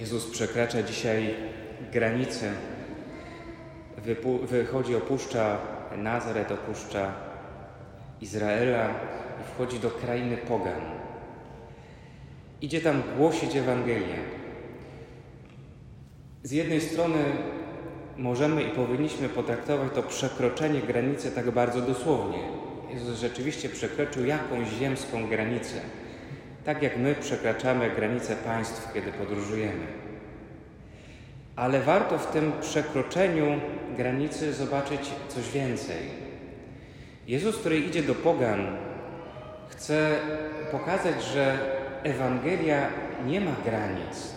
Jezus przekracza dzisiaj granicę, wychodzi, opuszcza Nazaret, opuszcza Izraela i wchodzi do krainy Pogan. Idzie tam głosić Ewangelię. Z jednej strony możemy i powinniśmy potraktować to przekroczenie granicy tak bardzo dosłownie. Jezus rzeczywiście przekroczył jakąś ziemską granicę, tak jak my przekraczamy granice państw, kiedy podróżujemy. Ale warto w tym przekroczeniu granicy zobaczyć coś więcej. Jezus, który idzie do Pogan, chce pokazać, że Ewangelia nie ma granic.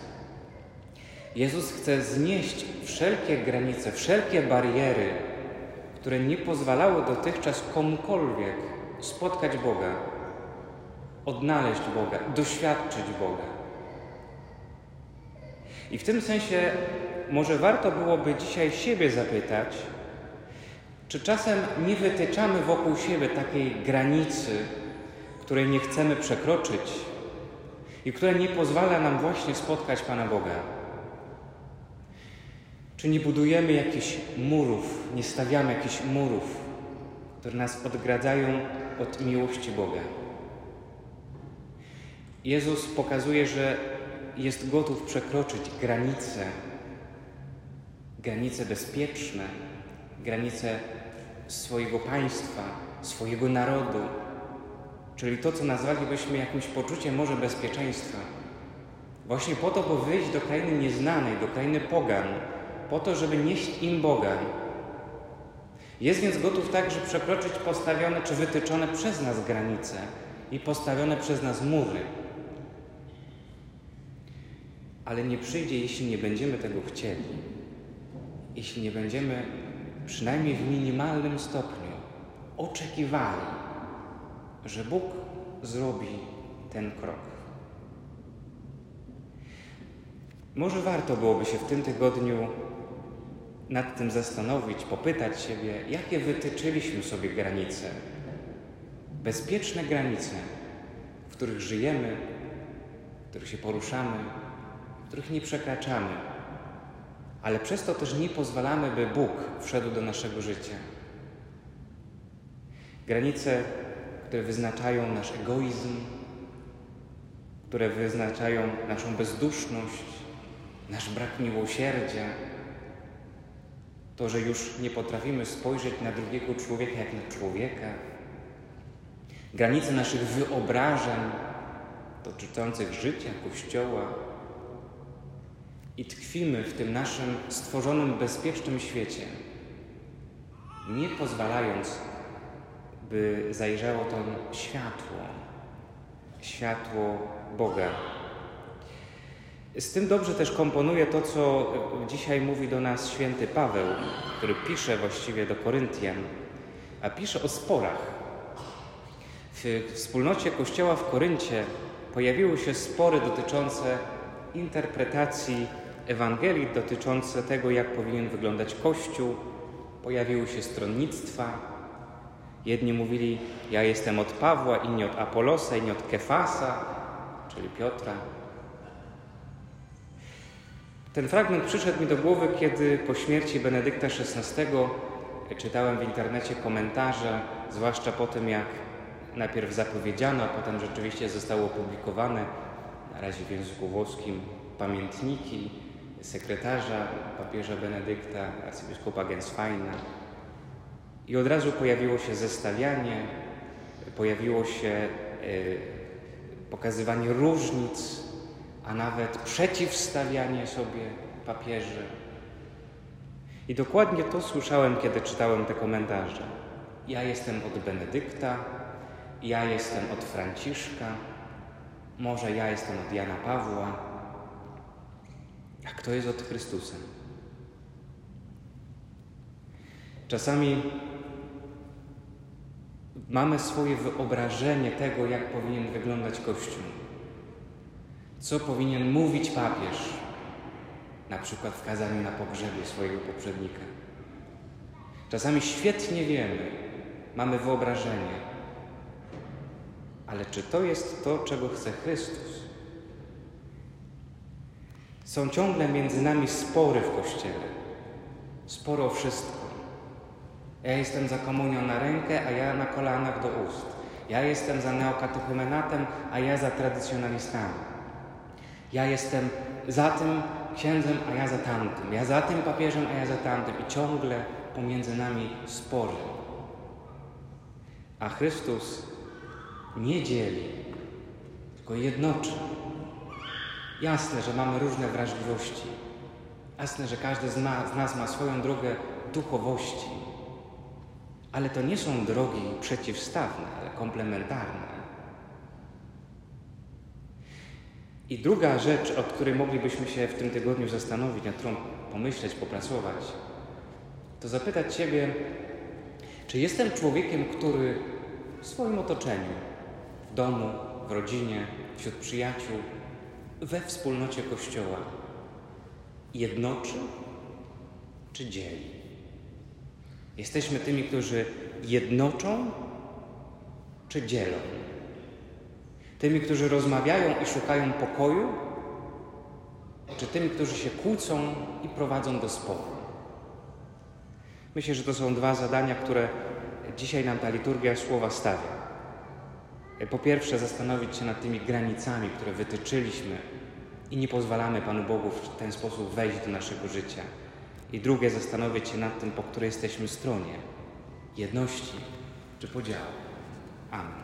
Jezus chce znieść wszelkie granice, wszelkie bariery, które nie pozwalały dotychczas komukolwiek spotkać Boga, odnaleźć Boga, doświadczyć Boga. I w tym sensie może warto byłoby dzisiaj siebie zapytać, czy czasem nie wytyczamy wokół siebie takiej granicy, której nie chcemy przekroczyć i która nie pozwala nam właśnie spotkać Pana Boga? Czy nie budujemy jakichś murów, nie stawiamy jakichś murów, które nas odgradzają od miłości Boga? Jezus pokazuje, że jest gotów przekroczyć granice, granice bezpieczne, granice swojego państwa, swojego narodu, czyli to, co nazwalibyśmy jakimś poczuciem może bezpieczeństwa. Właśnie po to, by wyjść do krainy nieznanej, do krainy pogan, po to, żeby nieść im Boga. Jest więc gotów także przekroczyć postawione czy wytyczone przez nas granice i postawione przez nas mury. Ale nie przyjdzie, jeśli nie będziemy tego chcieli, jeśli nie będziemy przynajmniej w minimalnym stopniu oczekiwali, że Bóg zrobi ten krok. Może warto byłoby się w tym tygodniu nad tym zastanowić, popytać siebie, jakie wytyczyliśmy sobie granice, bezpieczne granice, w których żyjemy, w których się poruszamy, których nie przekraczamy, ale przez to też nie pozwalamy, by Bóg wszedł do naszego życia. Granice, które wyznaczają nasz egoizm, które wyznaczają naszą bezduszność, nasz brak miłosierdzia, to, że już nie potrafimy spojrzeć na drugiego człowieka jak na człowieka, granice naszych wyobrażeń dotyczących życia, Kościoła i tkwimy w tym naszym stworzonym bezpiecznym świecie, nie pozwalając, by zajrzało to światło, światło Boga z tym dobrze też komponuje to, co dzisiaj mówi do nas święty Paweł, który pisze właściwie do Koryntian, a pisze o sporach. W wspólnocie Kościoła w Koryncie pojawiły się spory dotyczące interpretacji Ewangelii, dotyczące tego, jak powinien wyglądać Kościół. Pojawiły się stronnictwa. Jedni mówili, ja jestem od Pawła, inni od Apolosa, inni od Kefasa, czyli Piotra. Ten fragment przyszedł mi do głowy, kiedy po śmierci Benedykta XVI czytałem w internecie komentarze, zwłaszcza po tym, jak najpierw zapowiedziano, a potem rzeczywiście zostało opublikowane, na razie w języku włoskim, pamiętniki sekretarza papieża Benedykta, arcybiskupa Gensweina. I od razu pojawiło się zestawianie, pojawiło się e, pokazywanie różnic a nawet przeciwstawianie sobie papieży. I dokładnie to słyszałem, kiedy czytałem te komentarze. Ja jestem od Benedykta, ja jestem od Franciszka, może ja jestem od Jana Pawła. A kto jest od Chrystusa? Czasami mamy swoje wyobrażenie tego, jak powinien wyglądać Kościół co powinien mówić papież, na przykład w kazaniu na pogrzebie swojego poprzednika. Czasami świetnie wiemy, mamy wyobrażenie, ale czy to jest to, czego chce Chrystus? Są ciągle między nami spory w Kościele. Sporo o wszystko. Ja jestem za komunią na rękę, a ja na kolanach do ust. Ja jestem za neokatechumenatem, a ja za tradycjonalistami. Ja jestem za tym księdzem, a ja za tamtym. Ja za tym papieżem, a ja za tamtym. I ciągle pomiędzy nami spory. A Chrystus nie dzieli, tylko jednoczy. Jasne, że mamy różne wrażliwości. Jasne, że każdy z nas, z nas ma swoją drogę duchowości. Ale to nie są drogi przeciwstawne, ale komplementarne. I druga rzecz, o której moglibyśmy się w tym tygodniu zastanowić, nad którą pomyśleć, popracować, to zapytać Ciebie, czy jestem człowiekiem, który w swoim otoczeniu, w domu, w rodzinie, wśród przyjaciół, we wspólnocie Kościoła jednoczy czy dzieli? Jesteśmy tymi, którzy jednoczą czy dzielą? Tymi, którzy rozmawiają i szukają pokoju, czy tymi, którzy się kłócą i prowadzą do sporu? Myślę, że to są dwa zadania, które dzisiaj nam ta liturgia słowa stawia. Po pierwsze, zastanowić się nad tymi granicami, które wytyczyliśmy i nie pozwalamy Panu Bogu w ten sposób wejść do naszego życia. I drugie, zastanowić się nad tym, po której jesteśmy stronie jedności czy podziału. Amen.